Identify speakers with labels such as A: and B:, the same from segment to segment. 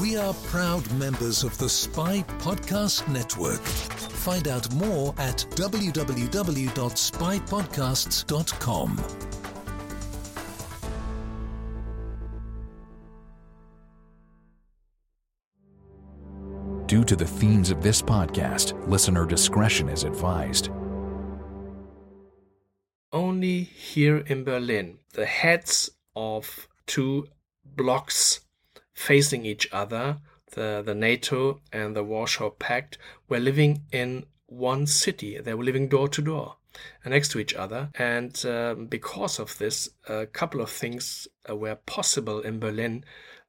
A: We are proud members of the Spy Podcast Network. Find out more at www.spypodcasts.com.
B: Due to the themes of this podcast, listener discretion is advised.
C: Only here in Berlin, the heads of two blocks facing each other, the, the NATO and the Warsaw Pact, were living in one city. They were living door to door next to each other. And um, because of this, a couple of things uh, were possible in Berlin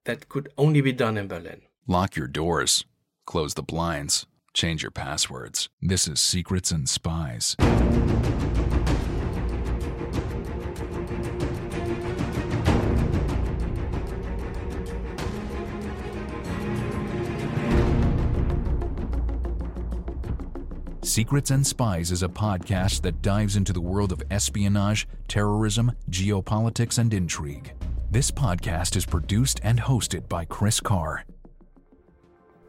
C: that could only be done in Berlin.
B: Lock your doors, close the blinds, change your passwords. This is Secrets and Spies. Secrets and Spies is a podcast that dives into the world of espionage, terrorism, geopolitics, and intrigue. This podcast is produced and hosted by Chris Carr.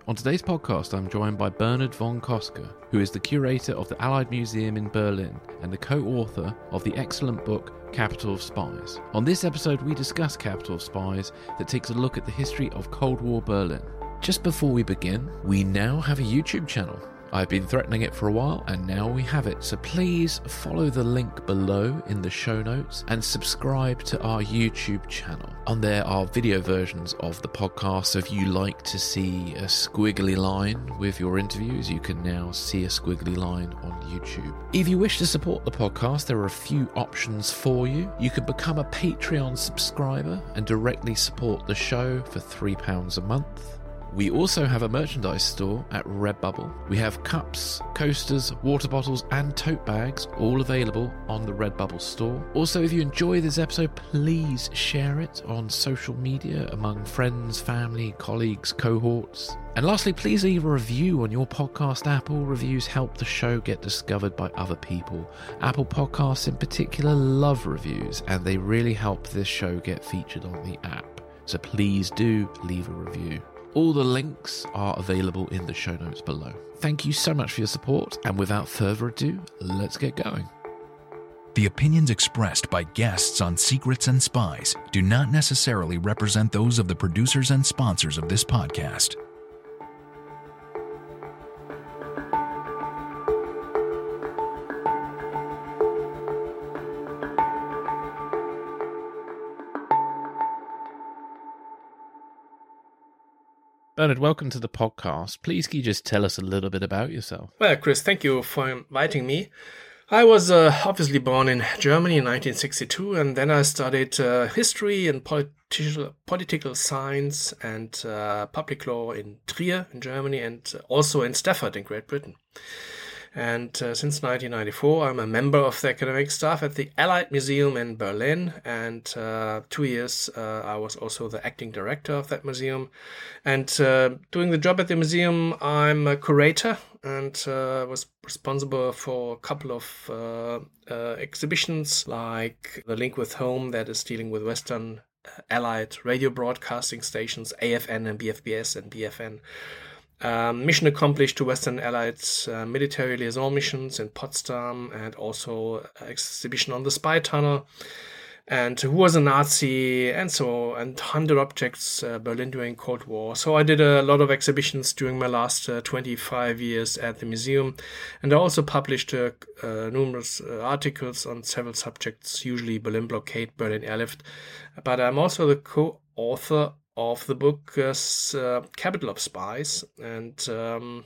D: On today's podcast, I'm joined by Bernard von Kostka, who is the curator of the Allied Museum in Berlin and the co author of the excellent book Capital of Spies. On this episode, we discuss Capital of Spies that takes a look at the history of Cold War Berlin. Just before we begin, we now have a YouTube channel. I've been threatening it for a while and now we have it. So please follow the link below in the show notes and subscribe to our YouTube channel. On there are video versions of the podcast. So if you like to see a squiggly line with your interviews, you can now see a squiggly line on YouTube. If you wish to support the podcast, there are a few options for you. You can become a Patreon subscriber and directly support the show for £3 a month. We also have a merchandise store at Redbubble. We have cups, coasters, water bottles, and tote bags all available on the Redbubble store. Also, if you enjoy this episode, please share it on social media among friends, family, colleagues, cohorts. And lastly, please leave a review on your podcast Apple reviews help the show get discovered by other people. Apple Podcasts, in particular, love reviews, and they really help this show get featured on the app. So please do leave a review. All the links are available in the show notes below. Thank you so much for your support, and without further ado, let's get going.
B: The opinions expressed by guests on Secrets and Spies do not necessarily represent those of the producers and sponsors of this podcast.
D: Bernard, welcome to the podcast. Please, can you just tell us a little bit about yourself?
C: Well, Chris, thank you for inviting me. I was uh, obviously born in Germany in 1962, and then I studied uh, history and politi- political science and uh, public law in Trier in Germany and also in Stafford in Great Britain. And uh, since 1994, I'm a member of the academic staff at the Allied Museum in Berlin. And uh, two years, uh, I was also the acting director of that museum. And uh, doing the job at the museum, I'm a curator and uh, was responsible for a couple of uh, exhibitions, like The Link with Home, that is dealing with Western Allied radio broadcasting stations, AFN and BFBS and BFN. Um, mission accomplished to Western Allied uh, military liaison missions in Potsdam and also exhibition on the spy tunnel and who was a Nazi and so and 100 objects uh, Berlin during Cold War. So I did a lot of exhibitions during my last uh, 25 years at the museum and I also published uh, uh numerous uh, articles on several subjects, usually Berlin blockade, Berlin airlift. But I'm also the co-author of the book uh, Capital of Spies. And um,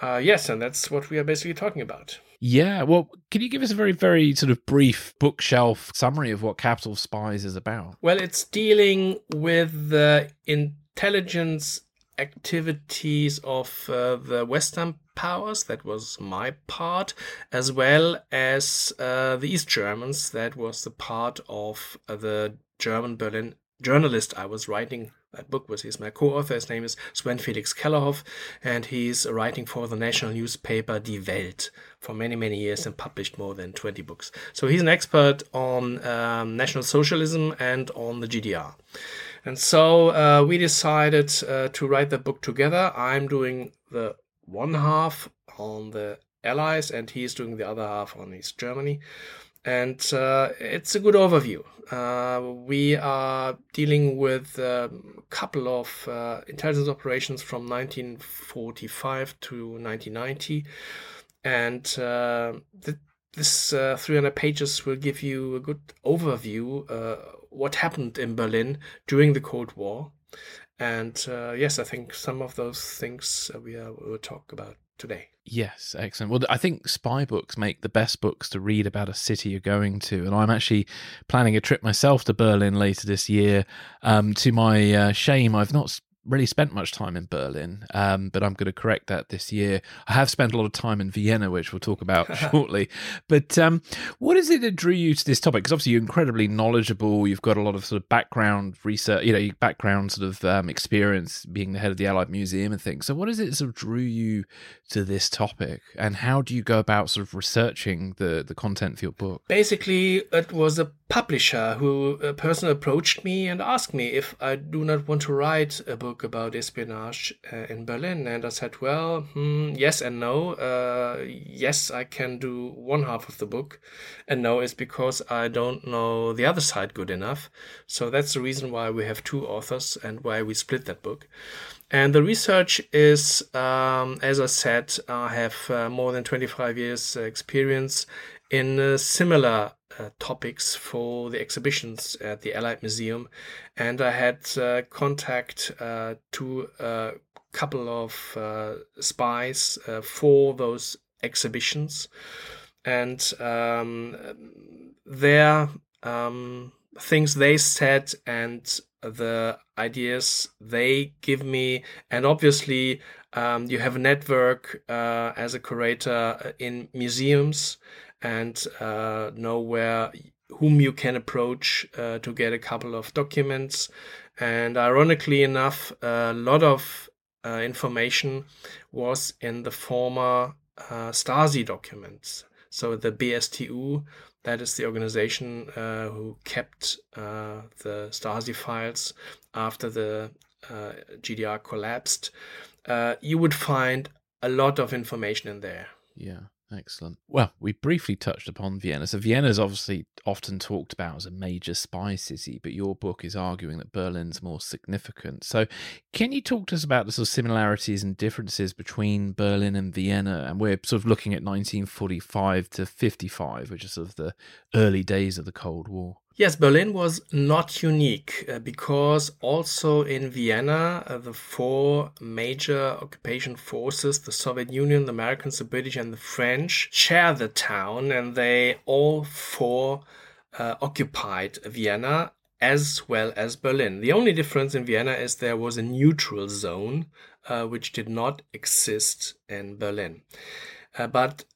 C: uh, yes, and that's what we are basically talking about.
D: Yeah, well, can you give us a very, very sort of brief bookshelf summary of what Capital of Spies is about?
C: Well, it's dealing with the intelligence activities of uh, the Western powers. That was my part, as well as uh, the East Germans. That was the part of the German Berlin journalist I was writing that book with. He's my co-author. His name is Sven Felix Kellerhoff, and he's writing for the national newspaper Die Welt for many, many years and published more than 20 books. So he's an expert on um, National Socialism and on the GDR. And so uh, we decided uh, to write the book together. I'm doing the one half on the Allies, and he's doing the other half on East Germany and uh, it's a good overview. Uh, we are dealing with a couple of uh, intelligence operations from 1945 to 1990, and uh, th- this uh, 300 pages will give you a good overview uh, what happened in Berlin during the Cold War. And yes, I think some of those things we will talk about today.
D: Yes, excellent. Well, I think spy books make the best books to read about a city you're going to. And I'm actually planning a trip myself to Berlin later this year. Um, to my uh, shame, I've not really spent much time in Berlin, um, but I'm going to correct that this year. I have spent a lot of time in Vienna, which we'll talk about shortly. But um, what is it that drew you to this topic? Because obviously you're incredibly knowledgeable. You've got a lot of sort of background research, you know, background sort of um, experience being the head of the Allied Museum and things. So what is it that sort of drew you to this topic, and how do you go about sort of researching the the content for your book?
C: Basically, it was a publisher who a person approached me and asked me if I do not want to write a book about espionage uh, in Berlin, and I said, well, hmm, yes and no. Uh, yes, I can do one half of the book, and no is because I don't know the other side good enough. So that's the reason why we have two authors and why we split that book. And the research is, um, as I said, I have uh, more than 25 years experience in uh, similar uh, topics for the exhibitions at the Allied Museum, and I had uh, contact uh, to a couple of uh, spies uh, for those exhibitions, and um, their um, things they said and the ideas they give me, and obviously um, you have a network uh, as a curator in museums and uh, know where whom you can approach uh, to get a couple of documents. And ironically enough, a lot of uh, information was in the former uh, Stasi documents. So the BSTU, that is the organization uh, who kept uh, the Stasi files after the GDR collapsed. you would find a lot of information in there.
D: Yeah. Excellent. Well, we briefly touched upon Vienna. So Vienna is obviously often talked about as a major spy city, but your book is arguing that Berlin's more significant. So, can you talk to us about the sort of similarities and differences between Berlin and Vienna? And we're sort of looking at 1945 to 55, which is sort of the early days of the Cold War.
C: Yes, Berlin was not unique uh, because also in Vienna, uh, the four major occupation forces, the Soviet Union, the Americans, the British, and the French, share the town, and they all four uh, occupied Vienna as well as Berlin. The only difference in Vienna is there was a neutral zone uh, which did not exist in Berlin. Uh, but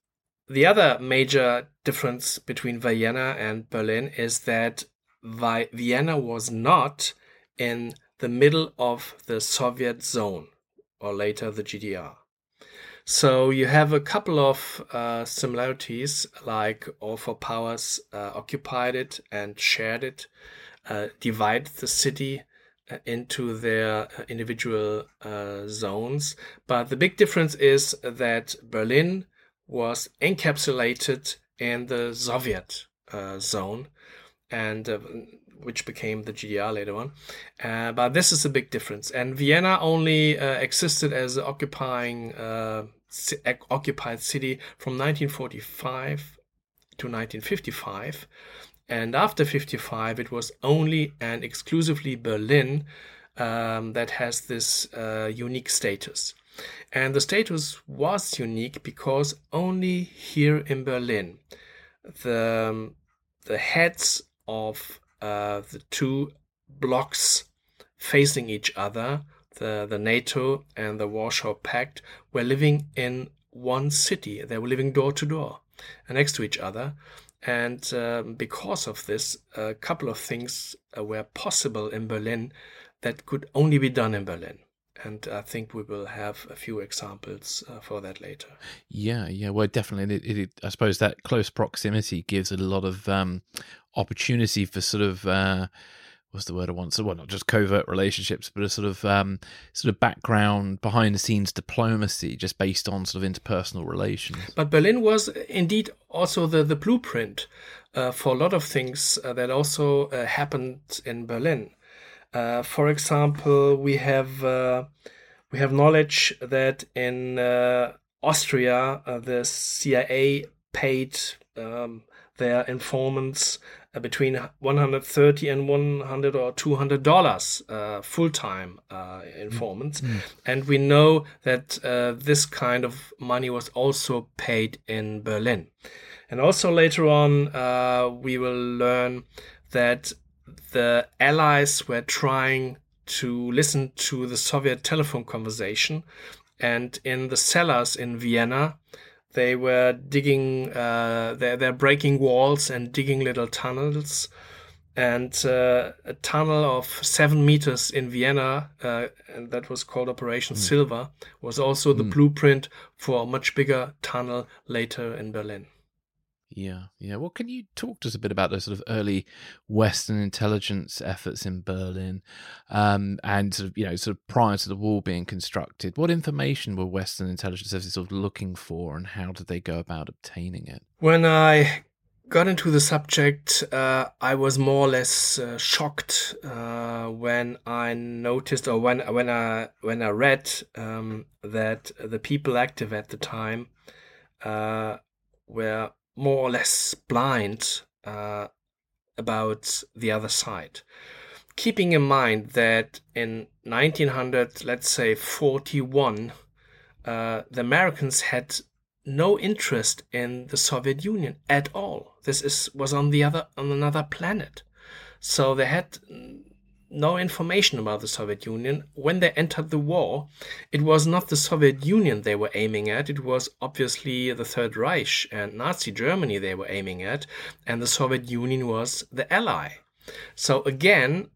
C: the other major difference between Vienna and Berlin is that Vienna was not in the middle of the Soviet zone or later the GDR. So you have a couple of uh, similarities, like all four powers uh, occupied it and shared it, uh, divide the city uh, into their uh, individual uh, zones. But the big difference is that Berlin was encapsulated in the Soviet uh, zone, and uh, which became the GDR later on. Uh, but this is a big difference. And Vienna only uh, existed as an occupying uh, occupied city from 1945 to 1955. And after 55, it was only and exclusively Berlin um, that has this uh, unique status. And the status was unique because only here in Berlin, the, um, the heads of uh, the two blocks facing each other, the, the NATO and the Warsaw Pact, were living in one city. They were living door to door and next to each other. And um, because of this, a couple of things uh, were possible in Berlin that could only be done in Berlin. And I think we will have a few examples uh, for that later.
D: Yeah, yeah. Well, definitely. It, it, I suppose that close proximity gives a lot of um, opportunity for sort of uh, what's the word I want? So, well, not just covert relationships, but a sort of um, sort of background, behind the scenes diplomacy, just based on sort of interpersonal relations.
C: But Berlin was indeed also the the blueprint uh, for a lot of things uh, that also uh, happened in Berlin. Uh, for example, we have uh, we have knowledge that in uh, Austria the CIA paid um, their informants uh, between 130 and 100 or 200 dollars uh, full-time uh, informants. Mm. and we know that uh, this kind of money was also paid in berlin. And also later on uh, we will learn that the allies were trying to listen to the soviet telephone conversation and in the cellars in vienna they were digging, uh, they're, they're breaking walls and digging little tunnels. And uh, a tunnel of seven meters in Vienna, uh, and that was called Operation mm. Silver, was also the mm. blueprint for a much bigger tunnel later in Berlin.
D: Yeah, yeah. Well, can you talk to us a bit about those sort of early Western intelligence efforts in Berlin, um, and sort of you know, sort of prior to the wall being constructed? What information were Western intelligence services sort of looking for, and how did they go about obtaining it?
C: When I got into the subject, uh, I was more or less uh, shocked uh, when I noticed, or when when I when I read um, that the people active at the time uh, were more or less blind uh, about the other side. Keeping in mind that in 1900, let's say 41, uh, the Americans had no interest in the Soviet Union at all. This is was on the other on another planet, so they had no information about the Soviet Union. When they entered the war, it was not the Soviet Union they were aiming at, it was obviously the Third Reich and Nazi Germany they were aiming at, and the Soviet Union was the ally. So again,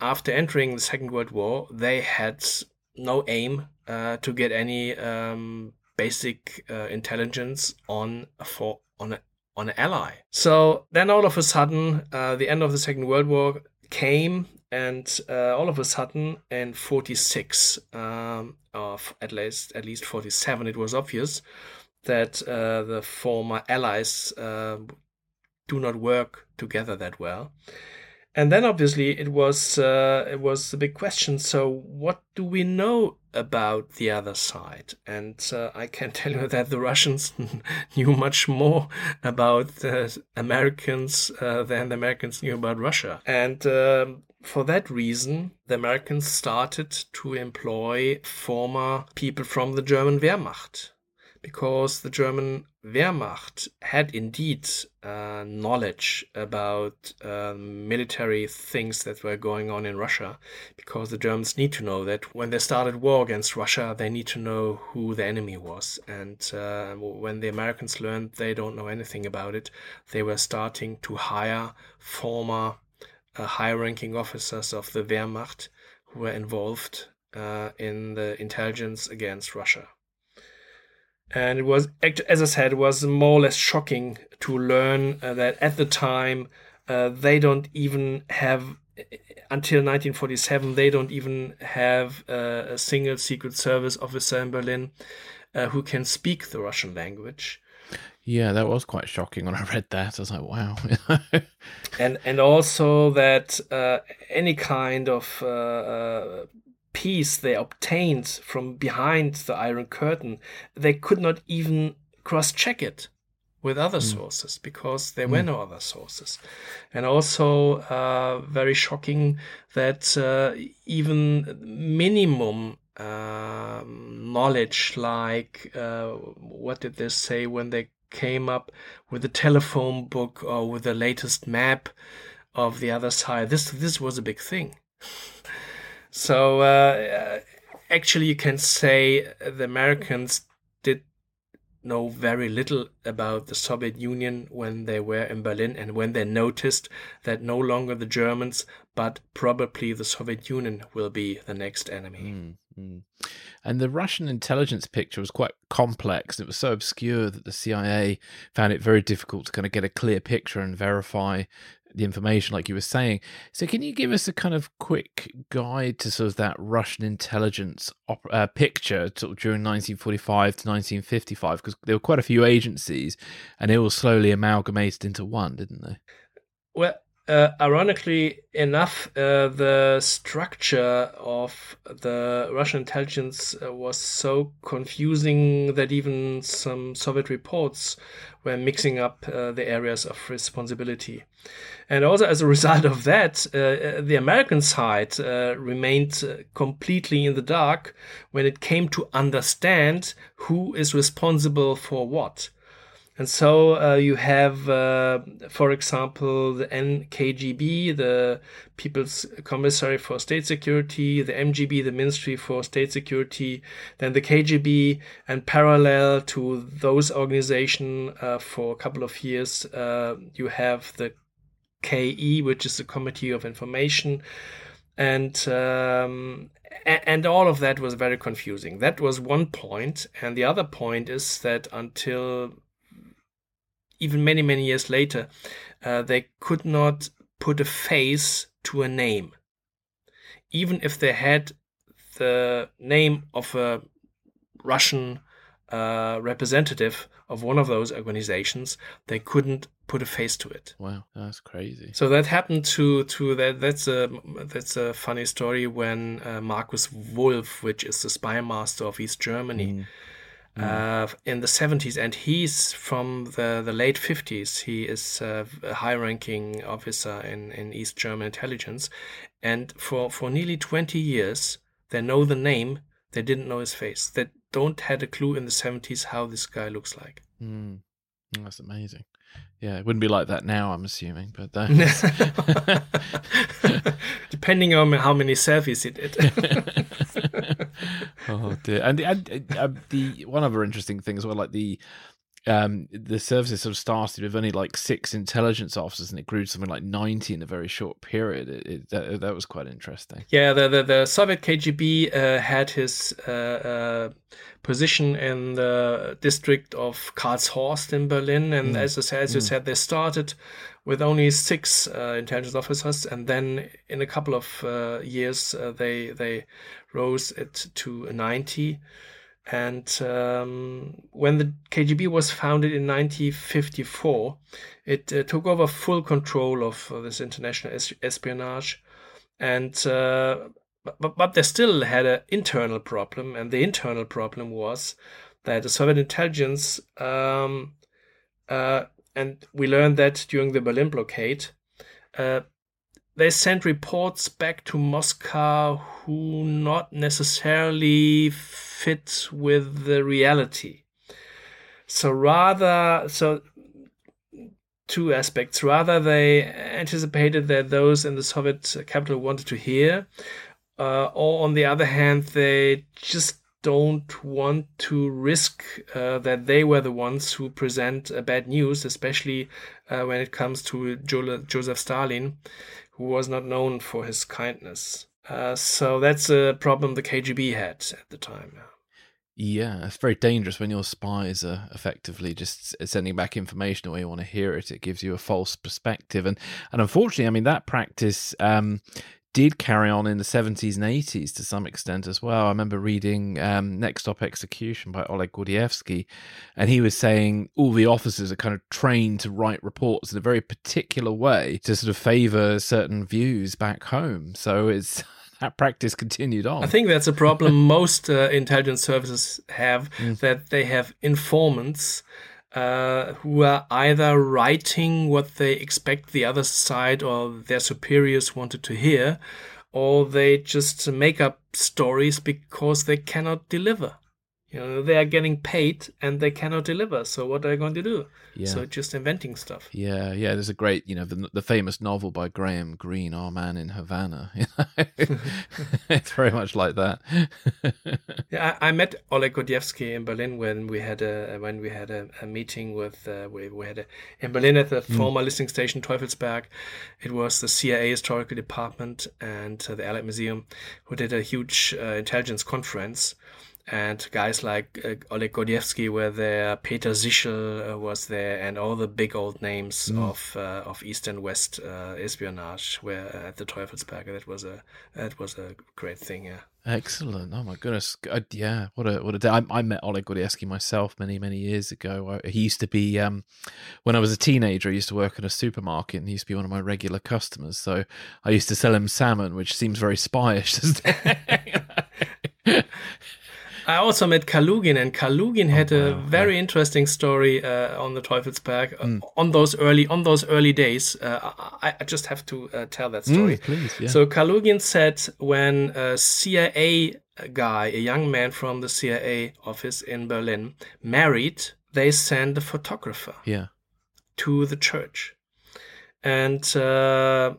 C: after entering the Second World War, they had no aim uh, to get any um, basic uh, intelligence on for on a on an ally. So then all of a sudden, uh, the end of the Second World War came and uh, all of a sudden in 46 um, of at least at least 47 it was obvious that uh, the former allies uh, do not work together that well. And then obviously it was uh, it was a big question so what do we know about the other side? And uh, i can tell you that the russians knew much more about the americans uh, than the americans knew about russia. And um, for that reason, the Americans started to employ former people from the German Wehrmacht because the German Wehrmacht had indeed uh, knowledge about uh, military things that were going on in Russia, because the Germans need to know that when they started war against Russia, they need to know who the enemy was. And uh, when the Americans learned they don't know anything about it, they were starting to hire former uh, high-ranking officers of the Wehrmacht who were involved uh, in the intelligence against Russia. And it was, as I said, it was more or less shocking to learn uh, that at the time uh, they don't even have, until 1947, they don't even have uh, a single Secret Service officer in Berlin uh, who can speak the Russian language.
D: Yeah, that was quite shocking when I read that. I was like, wow.
C: and and also that uh, any kind of uh, uh, peace they obtained from behind the Iron Curtain, they could not even cross check it with other mm. sources because there mm. were no other sources. And also, uh, very shocking that uh, even minimum um, knowledge, like uh, what did they say when they came up with a telephone book or with the latest map of the other side. This this was a big thing. so uh, actually, you can say the Americans did know very little about the Soviet Union when they were in Berlin and when they noticed that no longer the Germans, but probably the Soviet Union will be the next enemy.
D: Mm-hmm. And the Russian intelligence picture was quite complex. It was so obscure that the CIA found it very difficult to kind of get a clear picture and verify the information, like you were saying. So, can you give us a kind of quick guide to sort of that Russian intelligence op- uh, picture during 1945 to 1955? Because there were quite a few agencies, and it was slowly amalgamated into one, didn't they?
C: Well, uh, ironically enough, uh, the structure of the Russian intelligence uh, was so confusing that even some Soviet reports were mixing up uh, the areas of responsibility. And also, as a result of that, uh, uh, the American side remained completely in the dark when it came to understand who is responsible for what. And so uh, you have, uh, for example, the NKGB, the People's Commissary for State Security, the MGB, the Ministry for State Security, then the KGB, and parallel to those organizations uh, for a couple of years, uh, you have the KE, which is the Committee of Information. And um, and all of that was very confusing. That was one point, and the other point is that until even many, many years later, uh, they could not put a face to a name. Even if they had the name of a Russian uh, representative of one of those organizations, they couldn't put a face to it.
D: Wow, that's crazy.
C: So that happened to to that. That's a that's a funny story when uh, Markus Wolf, which is the spy master of East Germany. Mm mm. uh, in the 70s, and he's from the, the late 50s. He is uh, a high ranking officer in, in East German intelligence. And for, for nearly 20 years, they know the name, they didn't know his face. They don't had a clue in the 70s how this guy looks like.
D: Mm. That's amazing. Yeah, it wouldn't be like that now, I'm assuming, but
C: depending on how many selfies he
D: did. oh dear! And, and uh, the one other interesting thing as well, like the um, the services sort of started with only like six intelligence officers, and it grew to something like ninety in a very short period. It, it, that, that was quite interesting.
C: Yeah, the the, the Soviet KGB uh, had his uh, uh, position in the district of Karlshorst in Berlin, and mm. as, as you mm. said, they started with only six uh, intelligence officers, and then in a couple of uh, years uh, they they rose it to ninety. And um, when the KGB was founded in 1954, it uh, took over full control of uh, this international es- espionage. And uh, but, but they still had an internal problem, and the internal problem was that the Soviet intelligence, um, uh, and we learned that during the Berlin blockade, uh, they sent reports back to Moscow who not necessarily fit with the reality. So rather, so two aspects. Rather, they anticipated that those in the Soviet capital wanted to hear, uh, or on the other hand, they just don't want to risk uh, that they were the ones who present uh, bad news, especially uh, when it comes to jo- Joseph Stalin, who was not known for his kindness. Uh, so that's a problem the KGB had at the time.
D: Yeah, it's very dangerous when your spies are effectively just sending back information the way you want to hear it. It gives you a false perspective, and and unfortunately, I mean that practice um, did carry on in the 70s and 80s to some extent as well. I remember reading um, Next Stop Execution by Oleg Gordievsky, and he was saying all the officers are kind of trained to write reports in a very particular way to sort of favor certain views back home. So it's that practice continued on.
C: I think that's a problem most uh, intelligence services have mm. that they have informants uh, who are either writing what they expect the other side or their superiors wanted to hear, or they just make up stories because they cannot deliver. You know, they are getting paid and they cannot deliver. So what are they going to do?
D: Yeah.
C: So just inventing stuff.
D: Yeah, yeah. There's a great, you know, the, the famous novel by Graham Greene, Our Man in Havana. it's very much like that.
C: yeah, I, I, met Oleg Gordievsky in Berlin when we had a when we had a, a meeting with uh, we, we had a, in Berlin at the mm. former listening station Teufelsberg. It was the CIA historical department and uh, the Allied Museum who did a huge uh, intelligence conference and guys like uh, Oleg Gordievsky were there, Peter Sichel uh, was there, and all the big old names mm. of uh, of East and West uh, espionage were at the Teufelsberger. That was a that was a great thing. Yeah.
D: Excellent. Oh my goodness. Uh, yeah. What a what a day. I, I met Oleg Gordievsky myself many many years ago. I, he used to be um, when I was a teenager. I used to work in a supermarket, and he used to be one of my regular customers. So I used to sell him salmon, which seems very spyish.
C: I also met Kalugin, and Kalugin had oh, wow. a very yeah. interesting story uh, on the Teufelsberg uh, mm. on those early on those early days. Uh, I, I, just have to uh, tell that story.
D: Mm, please, yeah.
C: So Kalugin said when a CIA guy, a young man from the CIA office in Berlin, married, they sent a photographer.
D: Yeah.
C: To the church, and uh,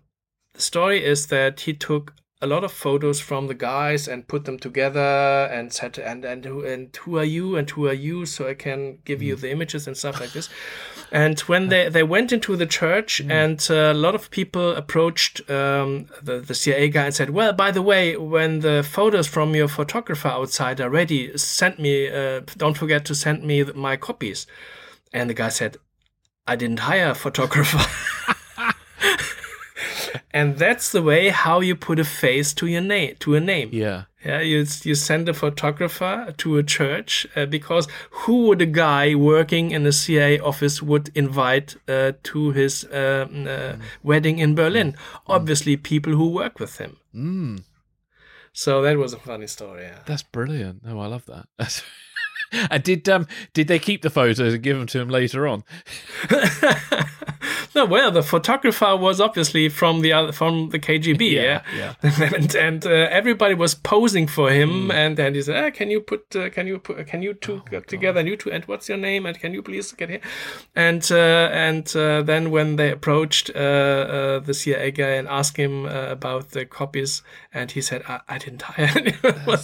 C: the story is that he took a lot of photos from the guys and put them together and said and and who and who are you and who are you so I can give you mm. the images and stuff like this. And when they, they went into the church mm. and uh, a lot of people approached um, the, the CIA guy and said, well, by the way, when the photos from your photographer outside are ready, send me, uh, don't forget to send me my copies. And the guy said, I didn't hire a photographer. and that's the way how you put a face to your name to a name
D: yeah
C: yeah you, you send a photographer to a church uh, because who would a guy working in a cia office would invite uh, to his uh, mm. wedding in berlin mm. obviously people who work with him
D: mm.
C: so that was a funny story yeah.
D: that's brilliant oh i love that that's and did um did they keep the photos and give them to him later on
C: no, well, the photographer was obviously from the other, from the KGB,
D: yeah,
C: yeah, yeah. and and uh, everybody was posing for him, mm. and then he said, ah, "Can you put, uh, can you put, can you two oh, get together, and you two, and what's your name, and can you please get here?" And uh, and uh, then when they approached uh, uh, the CIA guy and asked him about the copies, and he said, "I, I didn't hire anyone,"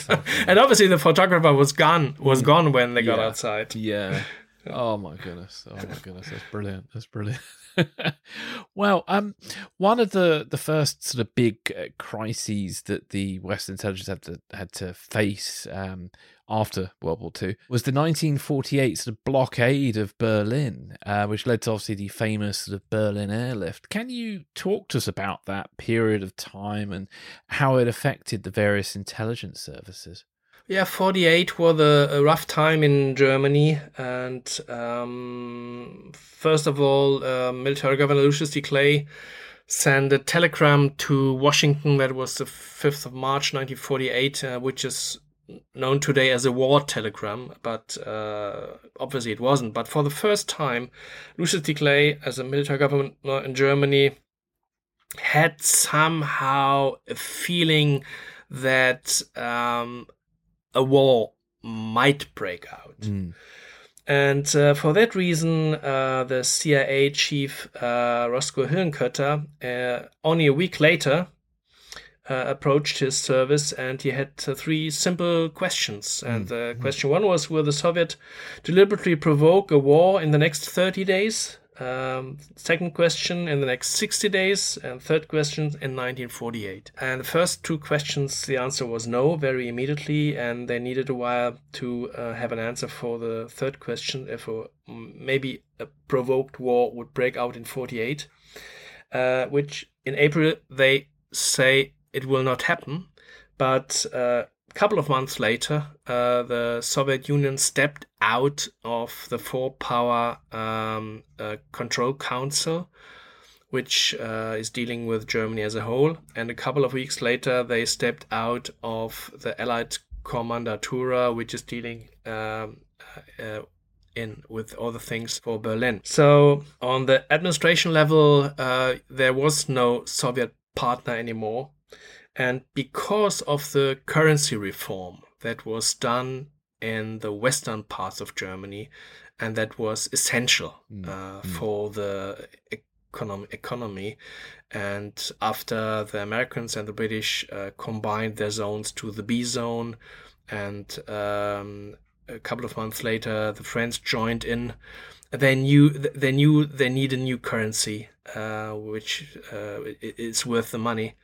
C: and obviously the photographer was gone, was mm. gone when they got
D: yeah.
C: outside.
D: Yeah. Oh my goodness! Oh my goodness! That's brilliant. That's brilliant. well, um, one of the, the first sort of big uh, crises that the Western intelligence had to had to face um, after World War II was the 1948 sort of blockade of Berlin, uh, which led to obviously the famous sort of Berlin airlift. Can you talk to us about that period of time and how it affected the various intelligence services?
C: Yeah, 48 was a, a rough time in Germany. And um, first of all, uh, military governor Lucius D. Clay sent a telegram to Washington that was the 5th of March 1948, uh, which is known today as a war telegram, but uh, obviously it wasn't. But for the first time, Lucius D. Clay, as a military governor in Germany, had somehow a feeling that um, a war might break out.
D: Mm.
C: And uh, for that reason, uh, the CIA chief uh, Roscoe Hillenkoetter, uh, only a week later, uh, approached his service and he had uh, three simple questions. And mm. question one was Will the Soviet deliberately provoke a war in the next 30 days? Um, second question in the next 60 days, and third question in 1948. And the first two questions, the answer was no, very immediately, and they needed a while to uh, have an answer for the third question if a, maybe a provoked war would break out in 48, uh, which in April they say it will not happen. But uh, couple of months later, uh, the Soviet Union stepped out of the four power um, uh, control council, which uh, is dealing with Germany as a whole. And a couple of weeks later, they stepped out of the Allied Kommandantur, which is dealing um, uh, in with all the things for Berlin. So on the administration level, uh, there was no Soviet partner anymore. And because of the currency reform that was done in the western parts of Germany, and that was essential uh, for the econom- economy. And after the Americans and the British uh, combined their zones to the Bizone, and um, a couple of months later the French joined in, they knew they knew they need a new currency, uh, which uh, is worth the money,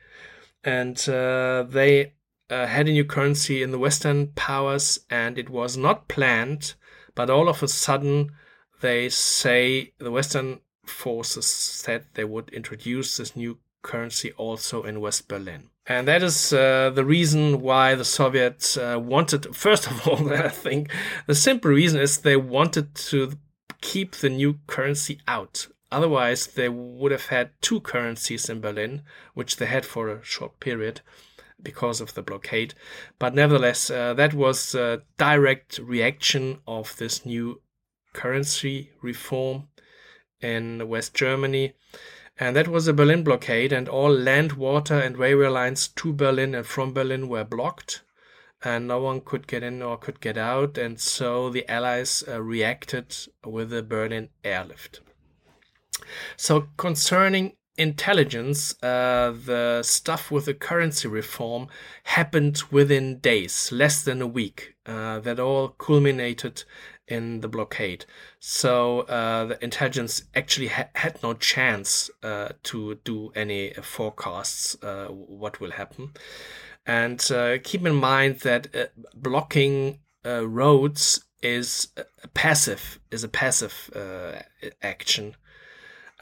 C: and uh, they uh, had a new currency in the Western powers, and it was not planned, but all of a sudden they say the Western forces said they would introduce this new currency also in West Berlin. And that is uh, the reason why the Soviets uh, wanted, first of all, I think the simple reason is they wanted to keep the new currency out. Otherwise, they would have had two currencies in Berlin, which they had for a short period because of the blockade. But nevertheless, uh, that was a direct reaction of this new currency reform in West Germany. And that was a Berlin blockade, and all land, water, and railway lines to Berlin and from Berlin were blocked, and no one could get in or could get out. And so the Allies uh, reacted with the Berlin airlift. So, concerning intelligence, uh, the stuff with the currency reform happened within days, less than a week. Uh, that all culminated in the blockade. So uh, the intelligence actually ha- had no chance uh, to do any forecasts uh, what will happen. And uh, keep in mind that blocking roads is passive is a passive action.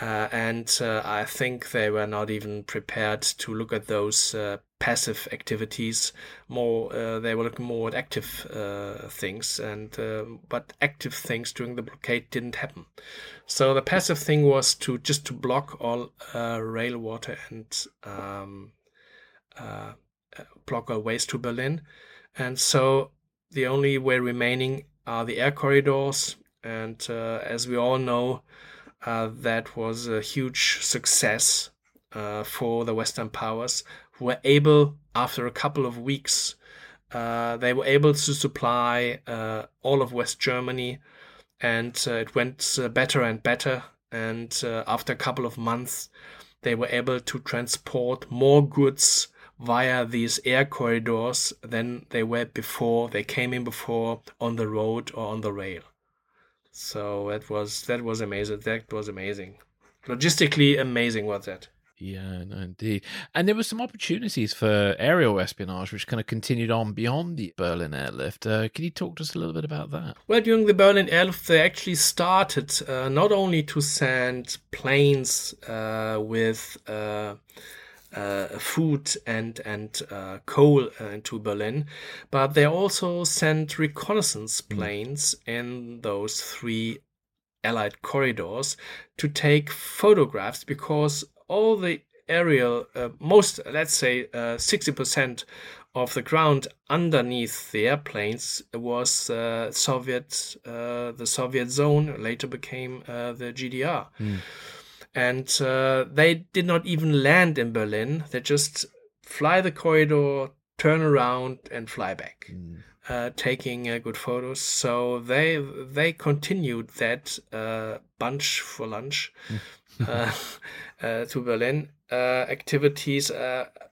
C: Uh, and uh, I think they were not even prepared to look at those uh, passive activities. More, they were looking more at active things, and but active things during the blockade didn't happen. So the passive thing was to just to block all rail, water, and um, block all ways to Berlin, and so the only way remaining are the air corridors. And as we all know, uh, that was a huge success uh, for the Western powers, who were able, after a couple of weeks, uh, they were able to supply uh, all of West Germany, and uh, it went uh, better and better. And after a couple of months, they were able to transport more goods via these air corridors than they were before. They came in before on the road or on the rail. So that was that was amazing. That was amazing. Logistically amazing was that.
D: Yeah, no, indeed. And there were some opportunities for aerial espionage, which kind of continued on beyond the Berlin airlift. Uh, can you talk to us a little bit about that?
C: Well, during the Berlin airlift, they actually started uh, not only to send planes uh, with uh, food and and uh, coal uh, into Berlin, but they also sent reconnaissance planes mm. in those three Allied corridors to take photographs because all the aerial, uh, most let's say uh, sixty percent of the ground underneath the airplanes was uh, Soviet, the Soviet zone. Later became the GDR. Mm and uh, they did not even land in Berlin. They just fly the corridor, turn around, and fly back, mm. uh, taking uh, good photos. So they they continued that uh, bunch for lunch uh, uh, to Berlin activities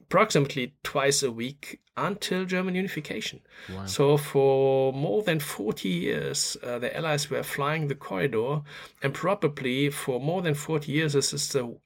C: approximately twice a week until German unification. Wow. So for more than 40 years, uh, the Allies were flying the corridor, and probably for more than 40 years, this is the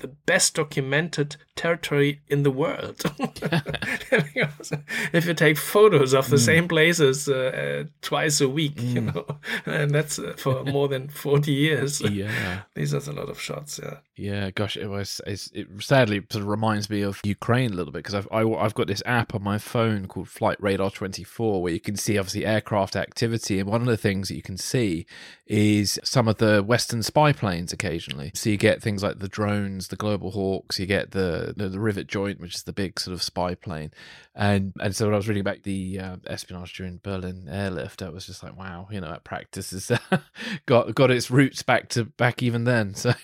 C: the best documented territory in the world. if you take photos of the mm. same places uh, uh, twice a week, mm. you know, and that's uh, for more than 40 years.
D: Yeah.
C: These are a lot of shots. Yeah.
D: Yeah. Gosh, it was, it sadly sort of reminds me of Ukraine a little bit because I've, I, have i have got this app on my phone called Flight Radar 24 where you can see obviously aircraft activity. And one of the things that you can see is some of the Western spy planes occasionally. So you get things like the drones, the Global Hawks, you get the, the, the Rivet Joint, which is the big sort of spy plane. And and so when I was reading about the uh, espionage during Berlin airlift, I was just like, wow, you know, that practice has got got its roots back to back even then. So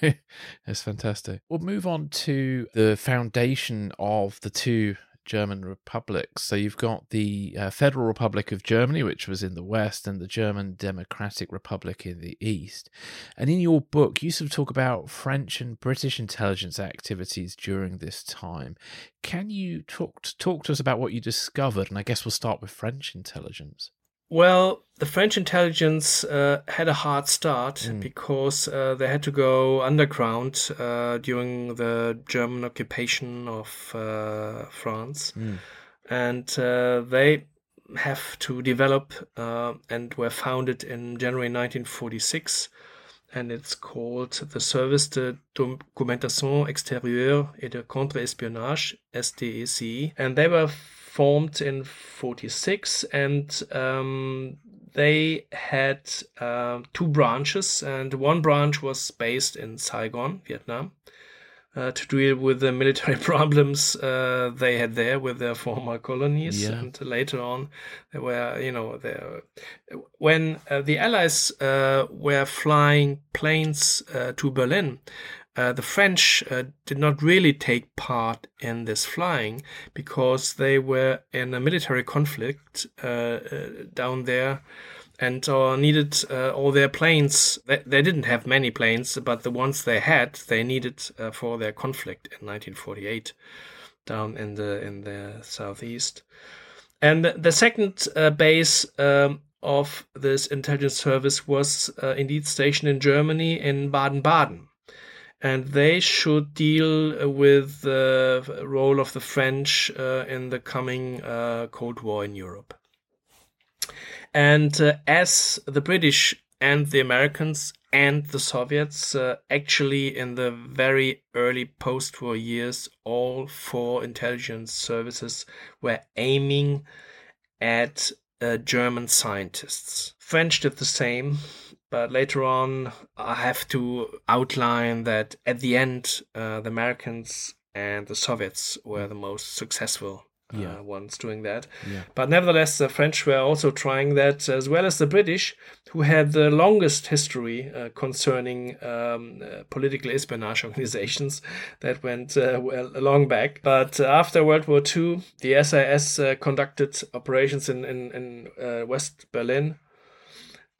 D: it's fantastic. We'll move on to the foundation of the two German republics. So you've got the uh, Federal Republic of Germany, which was in the west, and the German Democratic Republic in the east. And in your book, you sort of talk about French and British intelligence activities during this time. Can you talk to, talk to us about what you discovered? And I guess we'll start with French intelligence.
C: Well, the French intelligence uh, had a hard start mm. because uh, they had to go underground uh, during the German occupation of uh, France. Mm. And uh, they have to develop uh, and were founded in January 1946. And it's called the Service de Documentation Extérieure et de Contre-Espionnage, SDEC. And they were formed in 46 and um, they had uh, two branches and one branch was based in saigon vietnam uh, to deal with the military problems uh, they had there with their former colonies yeah. and later on they were you know when uh, the allies uh, were flying planes uh, to berlin uh, the French uh, did not really take part in this flying because they were in a military conflict uh, uh down there and uh, needed all their planes. They, they, didn't have many planes, but the ones they had, they needed for their conflict in 1948 down in the in the southeast. And the second base um, of this intelligence service was indeed stationed in Germany in Baden-Baden and they should deal with the role of the French uh, in the coming uh, Cold War in Europe. And uh, as the British and the Americans and the Soviets, uh, actually in the very early post war years, all four intelligence services were aiming at uh, German scientists. French did the same but later on, I have to outline that at the end, uh, the Americans and the Soviets were the most successful uh, yeah. ones doing that. Yeah. But nevertheless, the French were also trying that, as well as the British, who had the longest history uh, concerning um, uh, political espionage organizations that went uh, well, long back. But after World War II, the SAS uh, conducted operations in, in, in West Berlin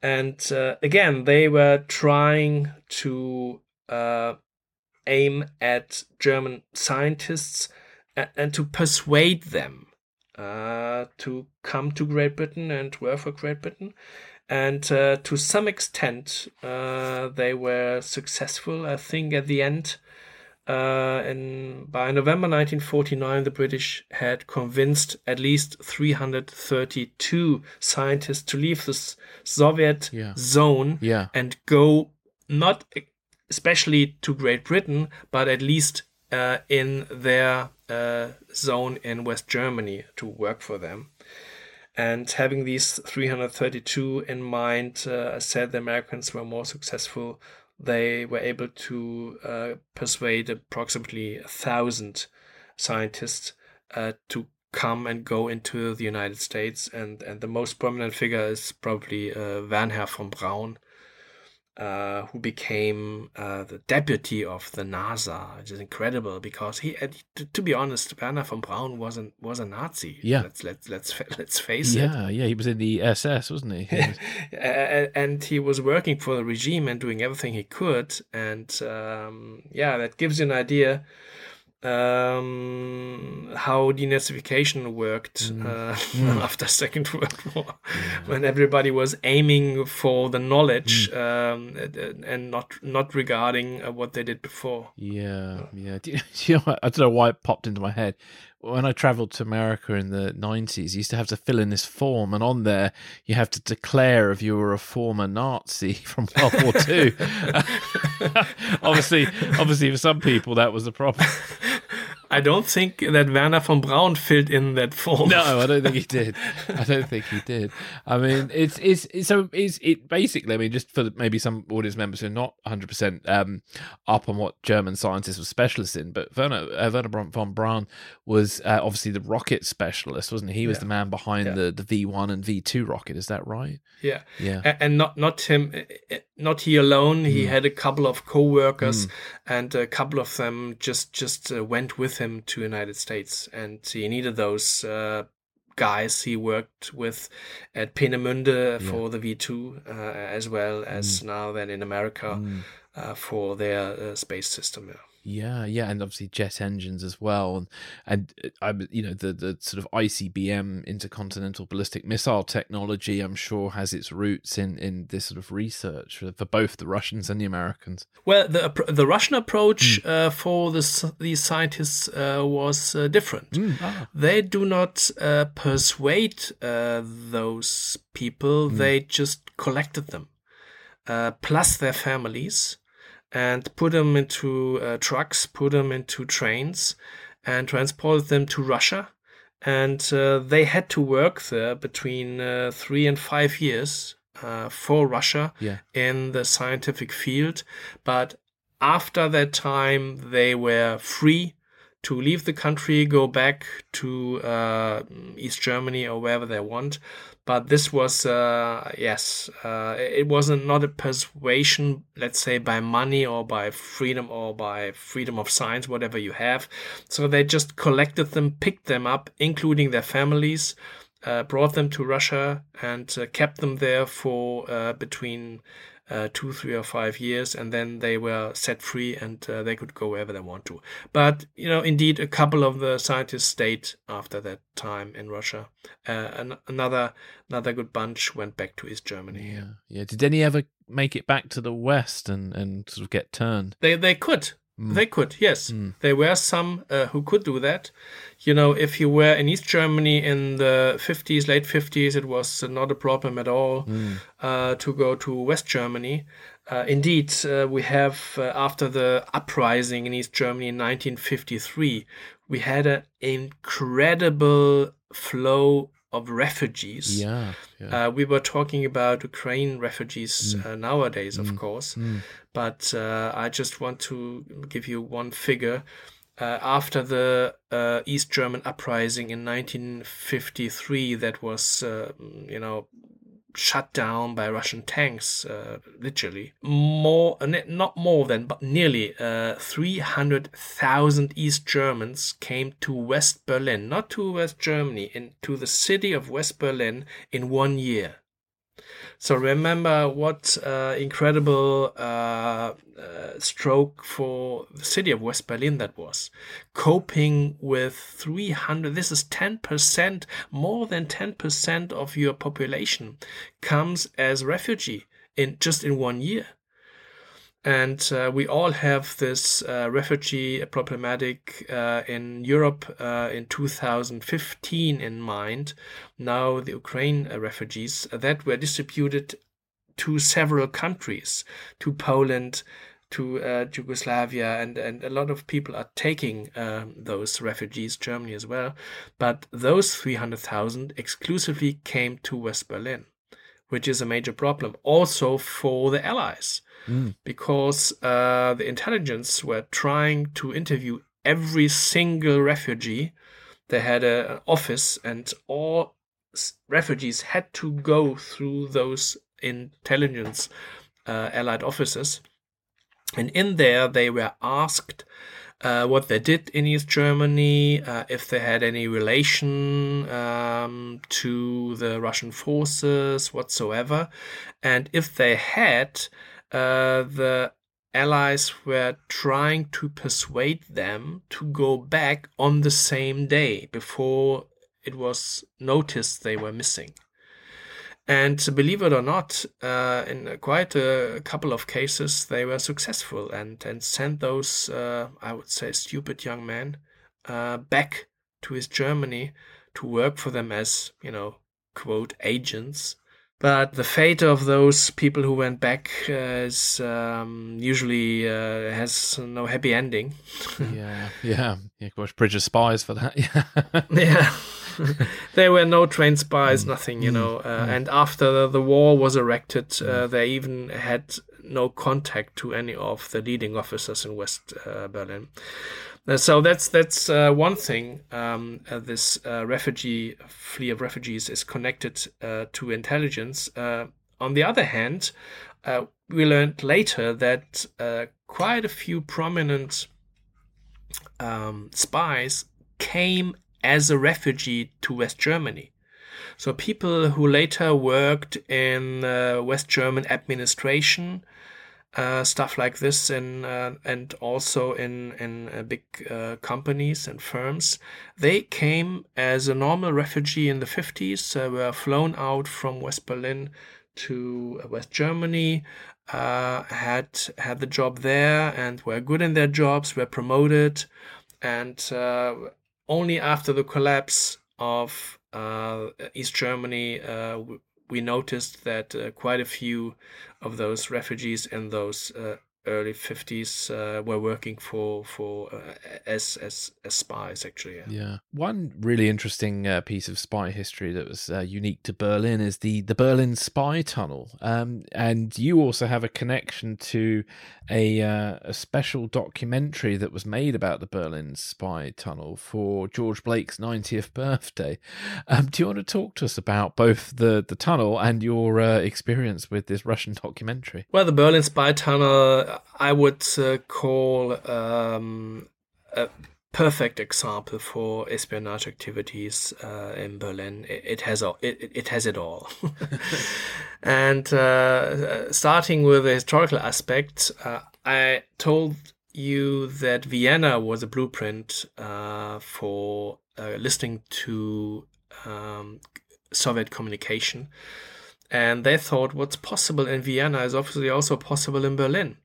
C: and uh, again, they were trying to uh, aim at German scientists and, and to persuade them uh, to come to Great Britain and work for Great Britain. And uh, to some extent, uh, they were successful. I think at the end, uh, in, by November 1949, the British had convinced at least 332 scientists to leave the Soviet yeah. zone
D: yeah.
C: and go not especially to Great Britain, but at least uh, in their uh, zone in West Germany to work for them. And having these 332 in mind, uh, I said the Americans were more successful they were able to uh, persuade approximately a thousand scientists uh, to come and go into the United States, and and the most prominent figure is probably uh, Wernher von Braun, uh, who became uh, the deputy of the NASA, which is incredible because he, to, to, be honest, Wernher von Braun was a was a Nazi.
D: Yeah,
C: let's let's let's let's face
D: yeah,
C: it.
D: Yeah, yeah, he was in the SS, wasn't he? he was...
C: and he was working for the regime and doing everything he could, and um, yeah, that gives you an idea um, how denazification worked mm. Uh, mm. after Second World War, when everybody was aiming for the knowledge mm. um, and not not regarding uh, what they did before.
D: Yeah, yeah. Do you, do you know, I don't know why it popped into my head. When I travelled to America in the nineties, you used to have to fill in this form, and on there you have to declare if you were a former Nazi from World War Two. obviously, obviously, for some people that was a problem.
C: I don't think that Wernher von Braun filled in that form.
D: No, I don't think he did. I don't think he did. I mean, it's it's, it's so it's it basically. I mean, just for maybe some audience members who are not 100 um, percent up on what German scientists were specialists in, but Wernher uh, Wernher von Braun was uh, obviously the rocket specialist, wasn't he? He was yeah. the man behind yeah. the the V1 and V2 rocket. Is that right?
C: Yeah,
D: yeah.
C: And not not him, not he alone. He mm. had a couple of co-workers, mm. and a couple of them just just uh, went with with him to United States, and he needed those uh, guys he worked with at Peenemünde
D: Yeah.
C: for the V2, uh, as well as now then in America
D: Mm.
C: uh, for their uh, space system. Yeah.
D: Yeah, yeah, and obviously jet engines as well, and and uh, I, you know, the the sort of ICBM intercontinental ballistic missile technology, I'm sure, has its roots in in this sort of research for, for both the Russians and the Americans.
C: Well, the the Russian approach
D: Hmm.
C: uh, for this, these scientists uh, was uh, different.
D: Ah.
C: They do not uh, persuade uh, those people;
D: Hmm.
C: they just collected them, uh, plus their families, and put them into uh, trucks, put them into trains, and transported them to Russia. And uh, they had to work there between uh, three and five years uh, for Russia
D: Yeah.
C: in the scientific field. But after that time, they were free to leave the country, go back to uh, East Germany or wherever they want. But this was, uh, yes, uh, it wasn't not a persuasion, let's say, by money or by freedom or by freedom of science, whatever you have. So they just collected them, picked them up, including their families, uh, brought them to Russia, and uh, kept them there for uh, between uh, two, three, or five years, and then they were set free and uh, they could go wherever they want to. But you know, indeed, a couple of the scientists stayed after that time in Russia. Uh, an- another another good bunch went back to East Germany.
D: Yeah, yeah. Did any ever make it back to the West and and sort of get turned?
C: They they could. They could, yes. There were some uh, who could do that. You know, if you were in East Germany in the 50s, late 50s, it was not a problem at all uh, to go to West Germany. Uh, indeed, uh, we have, uh, after the uprising in East Germany in 1953, we had an incredible flow of refugees.
D: Yeah, yeah.
C: Uh, we were talking about Ukraine refugees uh, nowadays, of course, but uh, I just want to give you one figure. Uh, after the uh, East German uprising in 1953, that was, uh, you know, shut down by Russian tanks, uh, literally. More, uh, not more than, but nearly uh, 300,000 East Germans came to West Berlin, not to West Germany, into the city of West Berlin in one year. So remember what uh, incredible uh, uh, stroke for the city of West Berlin that was. Coping with 300, this is 10%, more than 10% of your population comes as refugee in just in one year. And uh, we all have this uh, refugee problematic uh, in Europe uh, in 2015 in mind. Now, the Ukraine uh, refugees that were distributed to several countries, to Poland, to uh, Yugoslavia, and, and a lot of people are taking um, those refugees, Germany as well. But those 300,000 exclusively came to West Berlin, which is a major problem also for the Allies because uh, the intelligence were trying to interview every single refugee. They had a, an office, and all refugees had to go through those intelligence uh, allied offices. And in there, they were asked uh, what they did in East Germany, uh, if they had any relation um, to the Russian forces whatsoever. And if they had, uh, the Allies were trying to persuade them to go back on the same day before it was noticed they were missing. And believe it or not, uh, in quite a couple of cases, they were successful and, and sent those, uh, I would say, stupid young men uh, back to East Germany to work for them as, you know, quote, agents. But the fate of those people who went back uh, is um, usually uh, has no happy ending.
D: yeah, yeah. Yeah, course, Bridge of Spies for that. Yeah.
C: yeah there were no trained spies nothing you know uh, and after the, the wall was erected uh, they even had no contact to any of the leading officers in west uh, berlin. Uh, so that's that's uh, one thing um, uh, this uh, refugee fleet of refugees is connected uh, to intelligence. Uh, on the other hand uh, we learned later that uh, quite a few prominent um, spies came as a refugee to West Germany. So people who later worked in uh, West German administration, uh, stuff like this, in, uh, and also in in uh, big uh, companies and firms, they came as a normal refugee in the 50s. Uh, were flown out from West Berlin to West Germany, had had the job there, and were good in their jobs, were promoted, and only after the collapse of uh, East Germany, uh, we noticed that uh, quite a few of those refugees and those early 50s uh, were working for for uh, as as as spies actually
D: yeah, yeah. one really interesting uh, piece of spy history that was uh, unique to berlin is the the berlin spy tunnel. Um, and you also have a connection to a uh, a special documentary that was made about the berlin spy tunnel for george blake's 90th birthday. Um, do you want to talk to us about both the the tunnel and your uh, experience with this russian documentary?
C: Well the berlin spy tunnel I would uh, call um, a perfect example for espionage activities uh, in Berlin. It, it, has all, it, it has it all. and uh, starting with the historical aspect, uh, I told you that Vienna was a blueprint uh, for uh, listening to um, Soviet communication. And they thought what's possible in Vienna is obviously also possible in Berlin.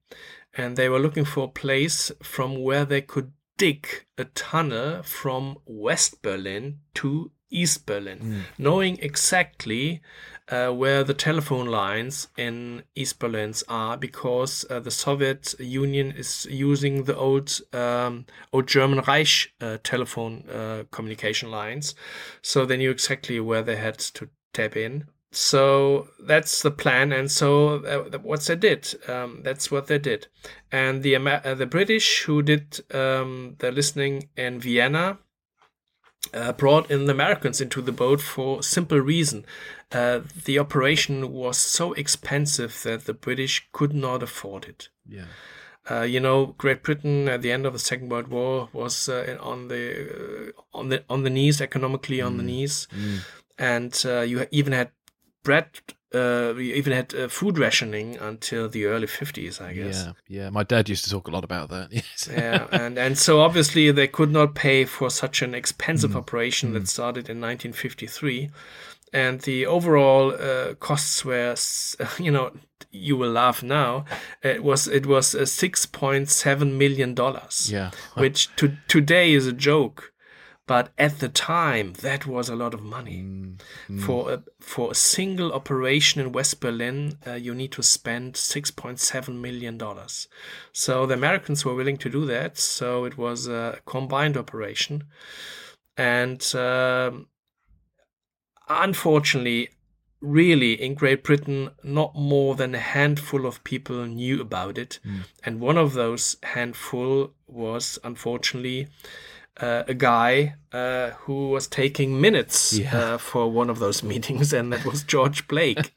C: And they were looking for a place from where they could dig a tunnel from West Berlin to East Berlin, mm. knowing exactly uh, where the telephone lines in East Berlin are, because uh, the Soviet Union is using the old um, old German Reich uh, telephone uh, communication lines, so they knew exactly where they had to tap in so that's the plan and so uh, what they did um, that's what they did. And the uh, the british who did um, the listening in vienna uh, brought in the americans into the boat for simple reason. Uh, the operation was so expensive that the british could not afford it.
D: Yeah.
C: Uh, you know, Great Britain at the end of the Second World War was uh, on the on the on the knees economically on mm. the knees, mm. and you even had bread uh, we even had uh, food rationing until the early 50s, I guess.
D: Yeah, yeah. My dad used to talk a lot about that.
C: Yes. yeah, and, and so obviously they could not pay for such an expensive mm. operation mm. that started in 1953. And the overall uh, costs were, you know, you will laugh now. It was it was uh, six point seven million dollars.
D: Yeah,
C: which to today is a joke but at the time that was a lot of money mm, mm. for a for a single operation in West Berlin uh, you need to spend 6.7 million dollars so the Americans were willing to do that so it was a combined operation and uh, unfortunately really in Great Britain not more than a handful of people knew about it mm. and one of those handful was unfortunately uh, a guy uh, who was taking minutes yeah. uh, for one of those meetings, and that was George Blake.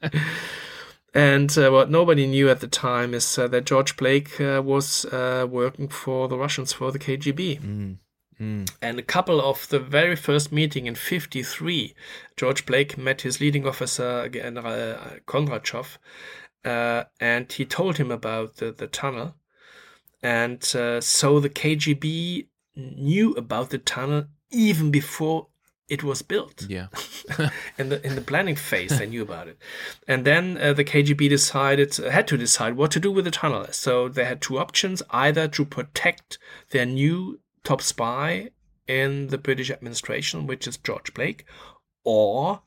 C: and uh, what nobody knew at the time is uh, that George Blake uh, was working for the Russians for the KGB.
D: Mm. Mm.
C: And a couple of the very first meeting in 53, George Blake met his leading officer, General Kondrashev, and he told him about the, the tunnel. And so the KGB knew about the tunnel even before it was built.
D: Yeah.
C: in the in the planning phase, they knew about it, and then uh, the KGB decided uh, had to decide what to do with the tunnel. So they had two options: either to protect their new top spy in the British administration, which is George Blake, or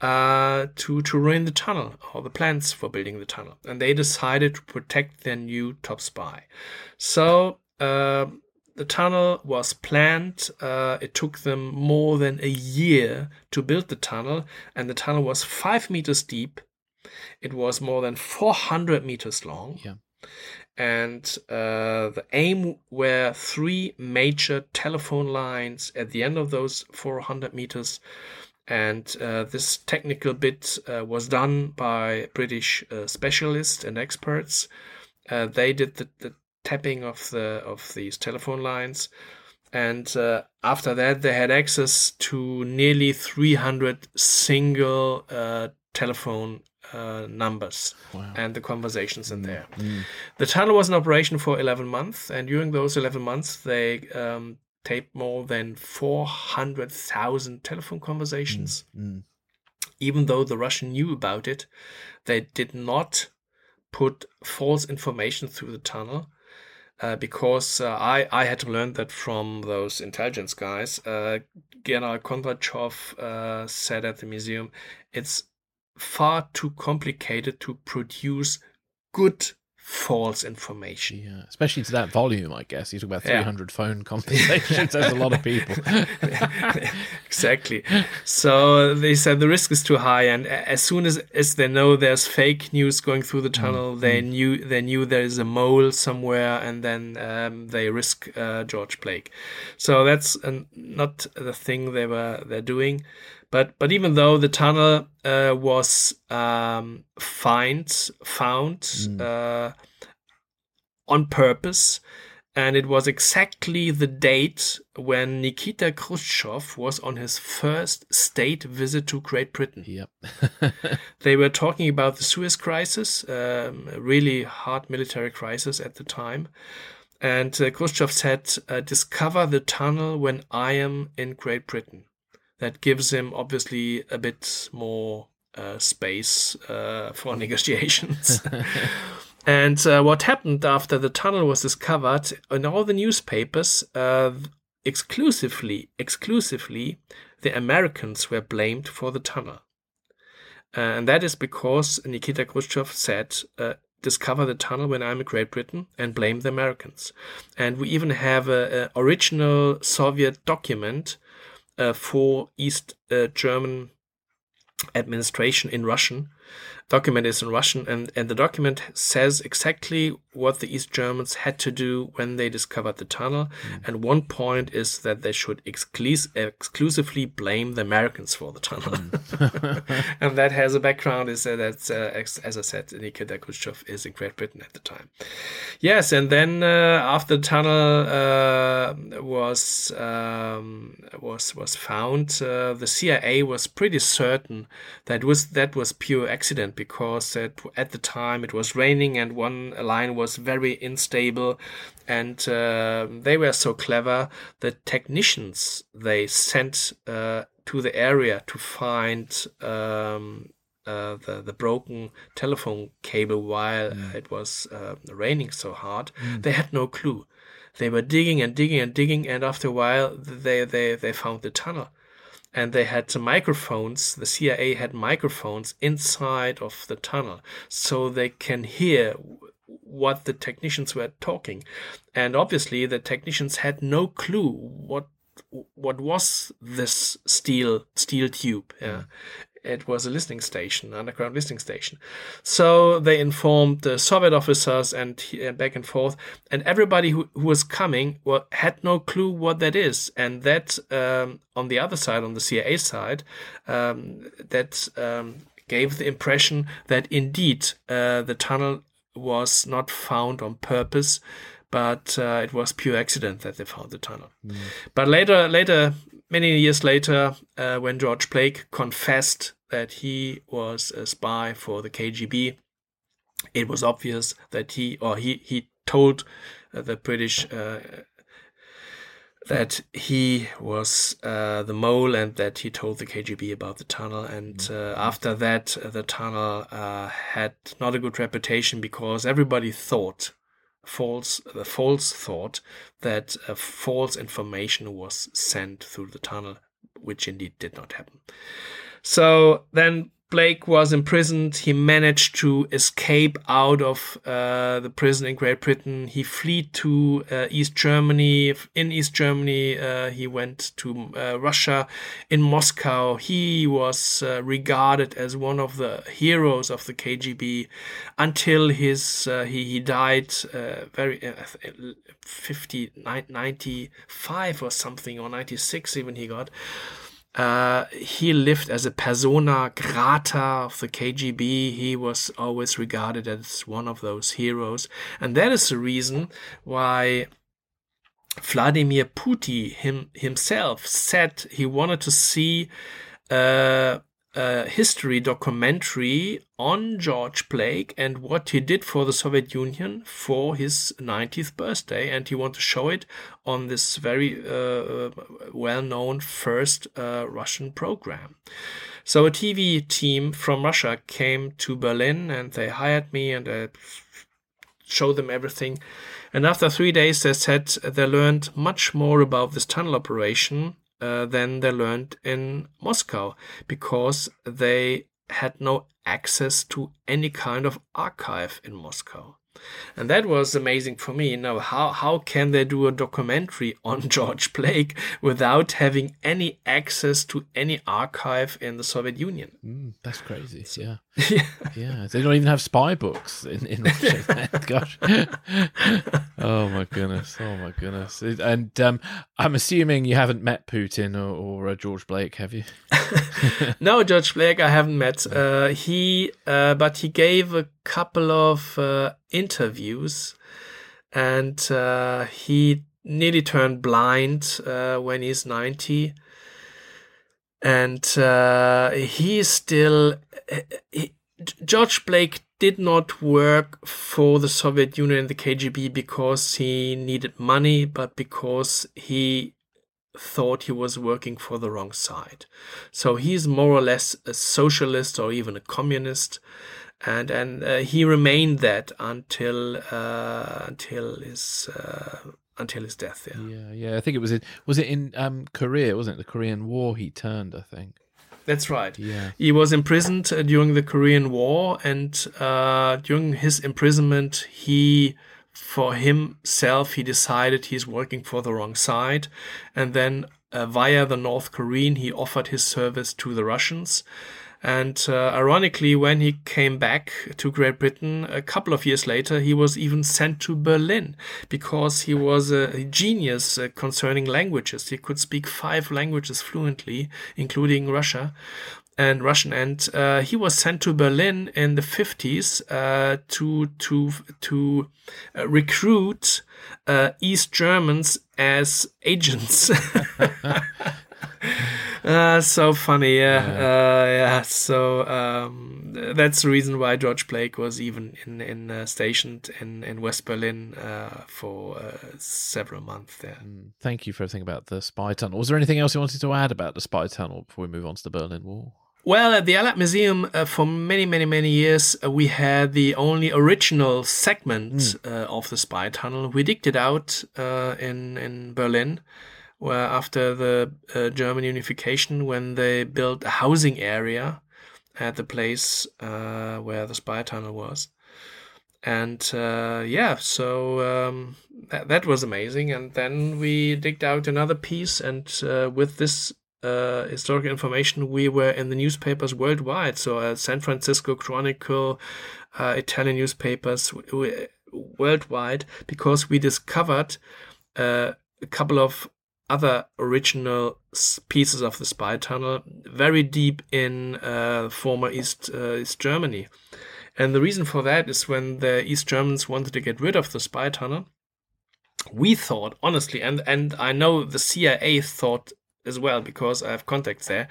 C: uh, to to ruin the tunnel or the plans for building the tunnel. And they decided to protect their new top spy. So. Uh, the tunnel was planned. Uh, it took them more than a year to build the tunnel, and the tunnel was five meters deep. It was more than 400 meters long.
D: Yeah.
C: And uh, the aim were three major telephone lines at the end of those 400 meters. And uh, this technical bit uh, was done by British uh, specialists and experts. Uh, they did the, the tapping of the of these telephone lines. And uh, after that, they had access to nearly 300 single uh, telephone uh, numbers wow. and the conversations in mm. there. Mm. The tunnel was in operation for 11 months, and during those 11 months, they um, taped more than 400,000 telephone conversations. Mm. mm. Even though the Russian knew about it, they did not put false information through the tunnel. Uh, because uh, I, I had to learn that from those intelligence guys. Uh, General Kondrashev uh, said at the museum, it's far too complicated to produce good false information.
D: Yeah, especially to that volume, I guess. You talk about 300 yeah. phone conversations. There's a lot of people.
C: exactly. So they said the risk is too high, and as soon as, as they know there's fake news going through the mm, tunnel, mm. they knew they knew there is a mole somewhere, and then um, they risk uh, George Blake. So that's uh, not the thing they were they're doing. But but even though the tunnel uh, was um, find, found mm. uh, on purpose, and it was exactly the date when Nikita Khrushchev was on his first state visit to Great Britain.
D: Yep.
C: they were talking about the Suez Crisis, um, a really hard military crisis at the time. And uh, Khrushchev said, uh, Discover the tunnel when I am in Great Britain that gives him obviously a bit more uh, space uh, for negotiations. and uh, what happened after the tunnel was discovered in all the newspapers, uh, exclusively, exclusively, the Americans were blamed for the tunnel. Uh, and that is because Nikita Khrushchev said, uh, discover the tunnel when I'm in Great Britain and blame the Americans. And we even have an original Soviet document for East uh, German administration in Russian. Document is in Russian, and, and the document says exactly what the East Germans had to do when they discovered the tunnel. Mm. And one point is that they should exclus- exclusively blame the Americans for the tunnel. Mm. and that has a background is that, uh, as I said, Nikita Khrushchev is in Great Britain at the time. Yes, and then uh, after the tunnel uh, was um, was was found, uh, the CIA was pretty certain that was that was pure accident because at, at the time it was raining and one line was very unstable and uh, they were so clever the technicians they sent uh, to the area to find um, uh, the the broken telephone cable while mm. it was uh, raining so hard. Mm. They had no clue. They were digging and digging and digging, and after a while, they they they found the tunnel and they had microphones. The CIA had microphones inside of the tunnel so they can hear what the technicians were talking. And obviously, the technicians had no clue what what was this steel steel tube. Yeah it was a listening station, underground listening station. So they informed the Soviet officers and uh, back and forth, and everybody who, who was coming well, had no clue what that is. And that um, on the other side, on the CIA side, um, that um, gave the impression that indeed uh, the tunnel was not found on purpose but uh, it was pure accident that they found the tunnel. Mm. But later, later Many years later, uh, when George Blake confessed that he was a spy for the KGB, it was obvious that he or he he told uh, the British uh, that he was uh, the mole and that he told the KGB about the tunnel. And uh, after that, the tunnel uh, had not a good reputation because everybody thought false the false thought that a false information was sent through the tunnel, which indeed did not happen. So then Blake was imprisoned. He managed to escape out of uh, the prison in Great Britain. He fled to uh, East Germany. In East Germany, uh, he went to uh, Russia. In Moscow, he was uh, regarded as one of the heroes of the KGB until his uh, he, he died very 50, 95 or something, or 96 even he got. Uh, he lived as a persona grata of the KGB. He was always regarded as one of those heroes. And that is the reason why Vladimir Putin him, himself said he wanted to see uh, a history documentary on George Blake and what he did for the Soviet Union for his 90th birthday. And he wanted to show it on this very uh, well known first uh, Russian program. So a TV team from Russia came to Berlin and they hired me and I showed them everything. And after three days, they said they learned much more about this tunnel operation uh, than they learned in Moscow because they had no access to any kind of archive in Moscow. And that was amazing for me. Now, how, how can they do a documentary on George Blake without having any access to any archive in the Soviet Union?
D: Mm, that's crazy. Yeah. Yeah. yeah. They don't even have spy books in, in Russia. Gosh. oh, my goodness. Oh, my goodness. And um, I'm assuming you haven't met Putin or, or uh, George Blake, have you?
C: no, George Blake, I haven't met. Uh, he, uh, but he gave a couple of uh, interviews, and uh, he nearly turned blind uh, when he's ninety, and uh, he still. He, George Blake did not work for the Soviet Union and the KGB because he needed money, but because he thought he was working for the wrong side. So he's more or less a socialist or even a communist, and and uh, he remained that until uh, until his uh, until his death. Yeah.
D: yeah, yeah. I think it was in was it in um, Korea, wasn't it? The Korean War. He turned, I think.
C: That's right.
D: Yeah.
C: He was imprisoned uh, during the Korean War, and uh, during his imprisonment, he for himself, he decided he's working for the wrong side. And then uh, via the North Korean, he offered his service to the Russians. And uh, ironically, when he came back to Great Britain a couple of years later, he was even sent to Berlin because he was a genius uh, concerning languages. He could speak five languages fluently, including Russia and Russian, and uh, he was sent to Berlin in the fifties uh, to to to uh, recruit uh, East Germans as agents. Uh, so funny, yeah, yeah. Uh, yeah. So um, that's the reason why George Blake was even in in stationed in in West Berlin for several months there.
D: Mm, thank you for everything about the spy tunnel. Was there anything else you wanted to add about the spy tunnel before we move on to the Berlin Wall?
C: Well, at the Allied Museum, uh, for many, many, many years, uh, we had the only original segment mm. uh, of the spy tunnel. We digged it out uh, in in Berlin, where after the uh, German unification, when they built a housing area at the place uh, where the spy tunnel was, and yeah, so um, that, that was amazing. And then we digged out another piece, and with this uh, historical information, we were in the newspapers worldwide. So, uh, San Francisco Chronicle, uh, Italian newspapers worldwide, because we discovered uh, a couple of other original pieces of the spy tunnel very deep in uh, former East uh, East Germany. And the reason for that is when the East Germans wanted to get rid of the spy tunnel, we thought honestly, and and I know the CIA thought as well because I have contacts there,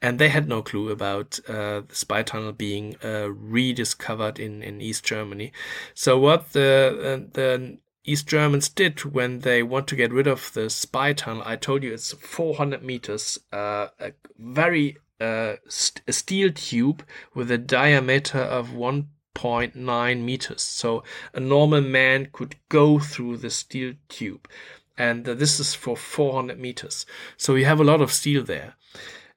C: and they had no clue about uh, the spy tunnel being uh, rediscovered in, in East Germany. So what the uh, the East Germans did when they want to get rid of the spy tunnel, I told you it's 400 meters, uh, a very uh, st- a steel tube with a diameter of 1.9 meters. So a normal man could go through the steel tube and uh, this is for 400 meters. So you have a lot of steel there.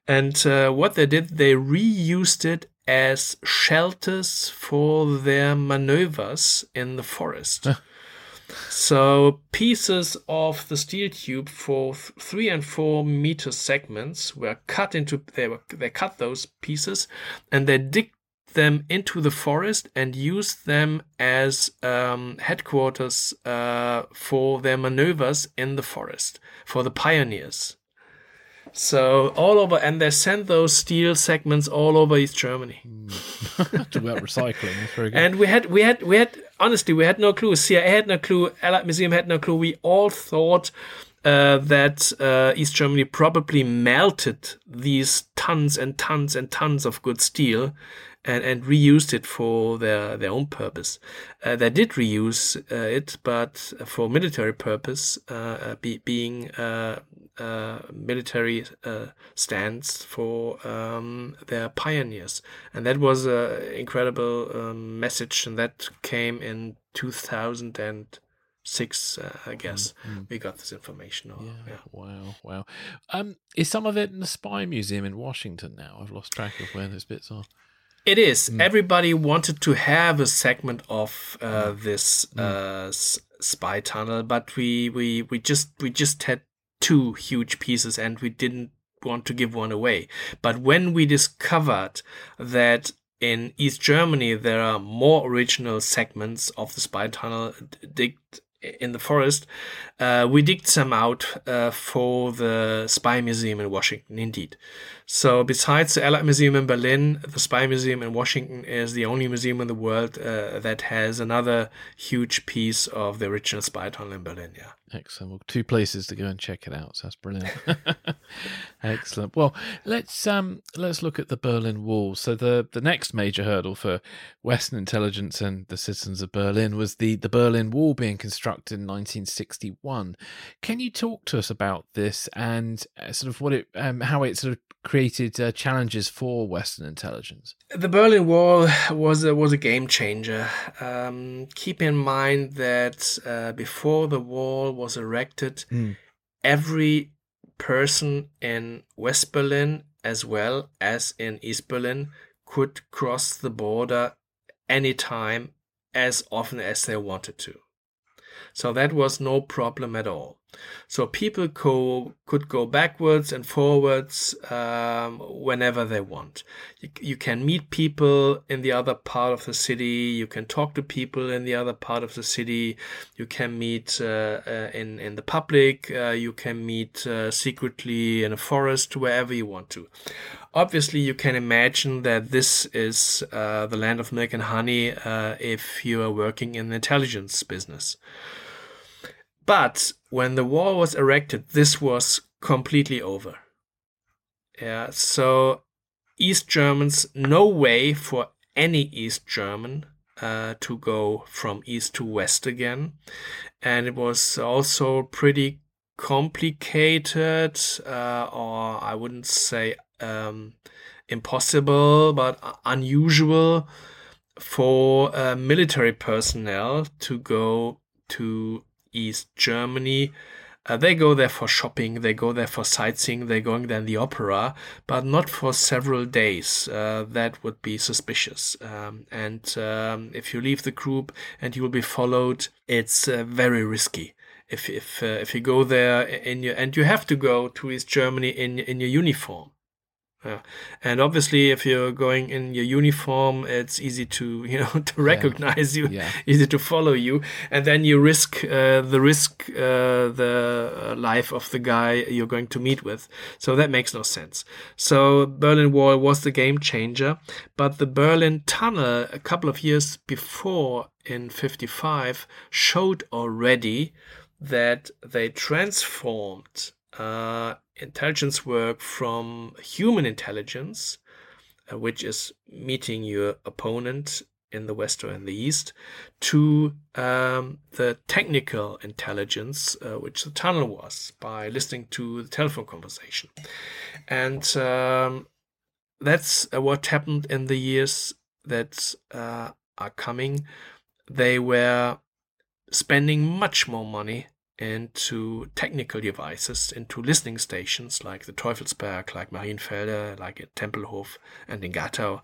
C: And uh, what they did, they reused it as shelters for their maneuvers in the forest. So pieces of the steel tube for th- three and four meter segments were cut into they were they cut those pieces and they dig them into the forest and use them as um, headquarters uh, for their maneuvers in the forest for the pioneers. So all over, and they sent those steel segments all over East Germany.
D: Talk about recycling. That's very good.
C: And we had, we had, we had. Honestly, we had no clue. CIA had no clue. Allied Museum had no clue. We all thought uh, that uh, East Germany probably melted these tons and tons and tons of good steel and, and reused it for their, their own purpose. Uh, they did reuse uh, it, but for military purpose, uh, uh, be, being military stands for um, their pioneers. And that was an incredible um, message, and that came in 2000 and six, uh, I guess, mm-hmm. we got this information. Or,
D: yeah. yeah. Wow. Wow. Um, is some of it in the Spy Museum in Washington now? I've lost track of where those bits are.
C: It is. Mm. Everybody wanted to have a segment of uh, mm. this mm. uh, s- spy tunnel, but we, we we just we just had two huge pieces, and we didn't want to give one away. But when we discovered that in East Germany there are more original segments of the spy tunnel digged in the forest, uh, we digged some out uh, for the Spy Museum in Washington, indeed. So, besides the Allied Museum in Berlin, the Spy Museum in Washington is the only museum in the world uh, that has another huge piece of the original spy tunnel in Berlin. Yeah.
D: Excellent. Well, two places to go and check it out. So that's brilliant. Excellent. Well, let's um let's look at the Berlin Wall. So the the next major hurdle for Western intelligence and the citizens of Berlin was the the Berlin Wall being constructed in 1961. Can you talk to us about this and uh, sort of what it um, how it sort of created uh, challenges for Western intelligence?
C: The Berlin Wall was a, was a game changer. Um, keep in mind that uh, before the wall was erected, mm. every person in West Berlin as well as in East Berlin could cross the border anytime as often as they wanted to. So that was no problem at all. So people co- could go backwards and forwards um, whenever they want. You, you, can meet people in the other part of the city. You can talk to people in the other part of the city. You can meet uh, uh, in in the public. Uh, you can meet uh, secretly in a forest, wherever you want to. Obviously, you can imagine that this is uh, the land of milk and honey uh, if you are working in the intelligence business. But when the wall was erected, this was completely over. Yeah, so East Germans, no way for any East German uh, to go from east to west again. And it was also pretty complicated, uh, or I wouldn't say um, impossible, but unusual for uh, military personnel to go to East Germany. Uh, they go there for shopping, they go there for sightseeing, they're going there in the opera, but not for several days. Uh, that would be suspicious. Um, and um, if you leave the group and you will be followed, it's uh, very risky. If if uh, if you go there in your and you have to go to East Germany in in your uniform, yeah. And obviously, if you're going in your uniform, it's easy to you know to recognize yeah. you, yeah. easy to follow you, and then you risk uh, the risk uh, the life of the guy you're going to meet with. So that makes no sense. So Berlin Wall was the game changer, but the Berlin Tunnel a couple of years before in '55 showed already that they transformed uh, intelligence work from human intelligence, uh, which is meeting your opponent in the west or in the east, to um, the technical intelligence, uh, which the tunnel was, by listening to the telephone conversation. And um, that's uh, what happened in the years that uh, are coming. They were spending much more money into technical devices, into listening stations like the Teufelsberg, like Marienfelde, like at Tempelhof, and in Gatow.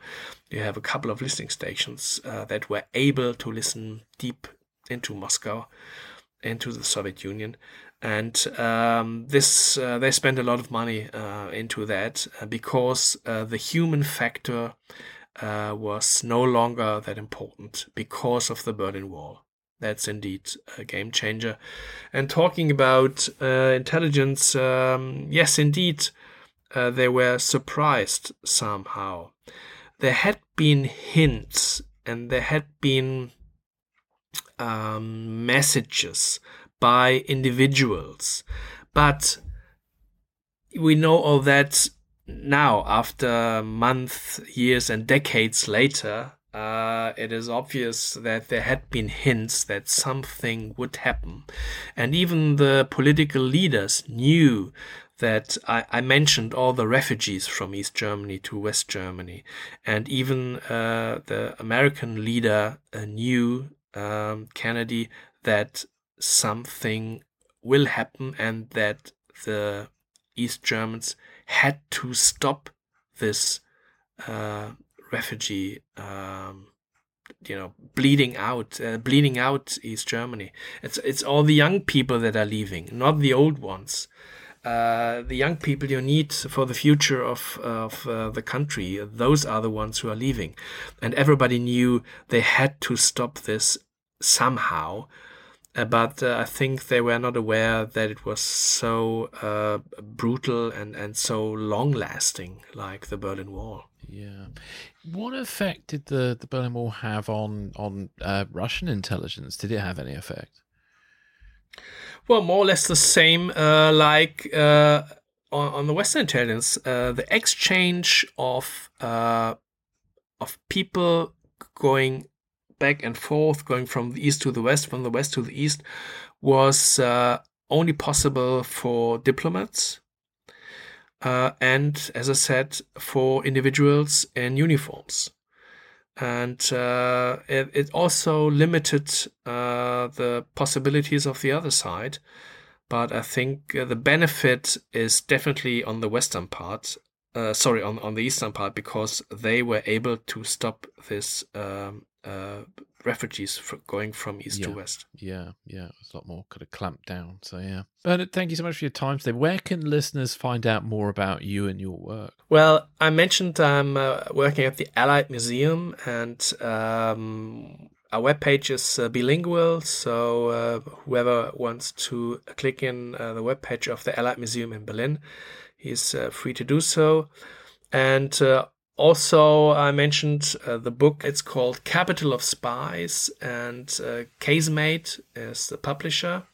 C: You have a couple of listening stations uh, that were able to listen deep into Moscow, into the Soviet Union. And um, this, uh, they spent a lot of money uh, into that uh, because uh, the human factor uh, was no longer that important because of the Berlin Wall that's indeed a game changer. And talking about uh, intelligence, um, yes, indeed, uh, they were surprised somehow. There had been hints and there had been um, messages by individuals, but we know all that now after months, years, and decades later. Uh, it is obvious that there had been hints that something would happen. And even the political leaders knew that I, I, mentioned all the refugees from East Germany to West Germany, and even uh, the American leader uh, knew um, Kennedy that something will happen and that the East Germans had to stop this uh, refugee. Um, you know, bleeding out, uh, bleeding out East Germany. It's it's all the young people that are leaving, not the old ones uh, the young people you need for the future of, of uh, the country, those are the ones who are leaving. And everybody knew they had to stop this somehow. Uh, but uh, I think they were not aware that it was so uh, brutal and, and so long lasting, like the Berlin Wall.
D: Yeah. What effect did the, the Berlin Wall have on, on uh, Russian intelligence? Did it have any effect?
C: Well, more or less the same, uh, like uh, on, on, the Western intelligence, uh, the exchange of uh, of people going back and forth, going from the east to the west, from the west to the east, was uh, only possible for diplomats. Uh, and as I said, for individuals in uniforms and uh, it, it, also limited uh, the possibilities of the other side. But I think uh, the benefit is definitely on the western part. Uh, sorry, on, on the eastern part because they were able to stop this um, uh, refugees going from east
D: yeah.
C: to west.
D: Yeah, yeah, it was a lot more kind of clamped down. So yeah, Bernard, thank you so much for your time today. Where can listeners find out more about you and your work?
C: Well, I mentioned I'm uh, working at the Allied Museum, and um, our webpage is uh, bilingual. So uh, whoever wants to click in uh, the webpage of the Allied Museum in Berlin, is uh, free to do so. And uh, also, I mentioned uh, the book. It's called Capital of Spies, and uh, Casemate is the publisher.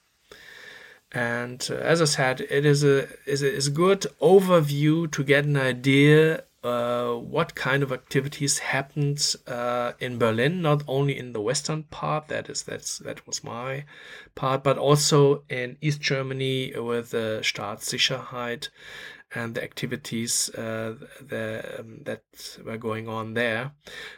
C: And uh, as I said, it is a is a, is a good overview to get an idea uh, what kind of activities happened uh, in Berlin, not only in the western part. That is that's that was my part, but also in East Germany with the Staatssicherheit and the activities uh, the, um, that were going on there.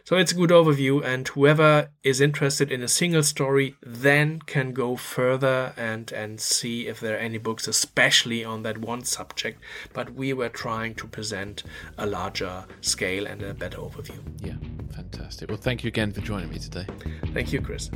C: So it's a good overview, and whoever is interested in a single story then can go further and and see if there are any books, especially on that one subject. But we were trying to present a larger scale and a better overview.
D: Yeah, fantastic. Well, thank you again for joining me today.
C: Thank you, Chris.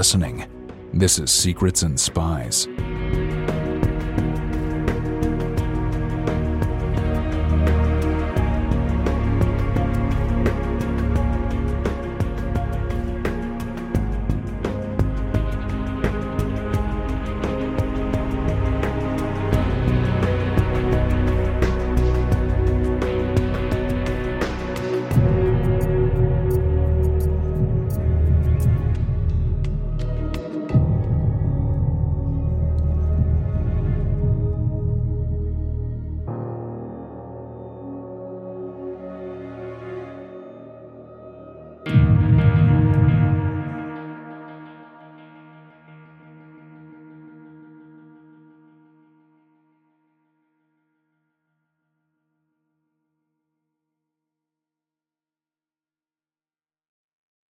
B: Listening. This is Secrets and Spies.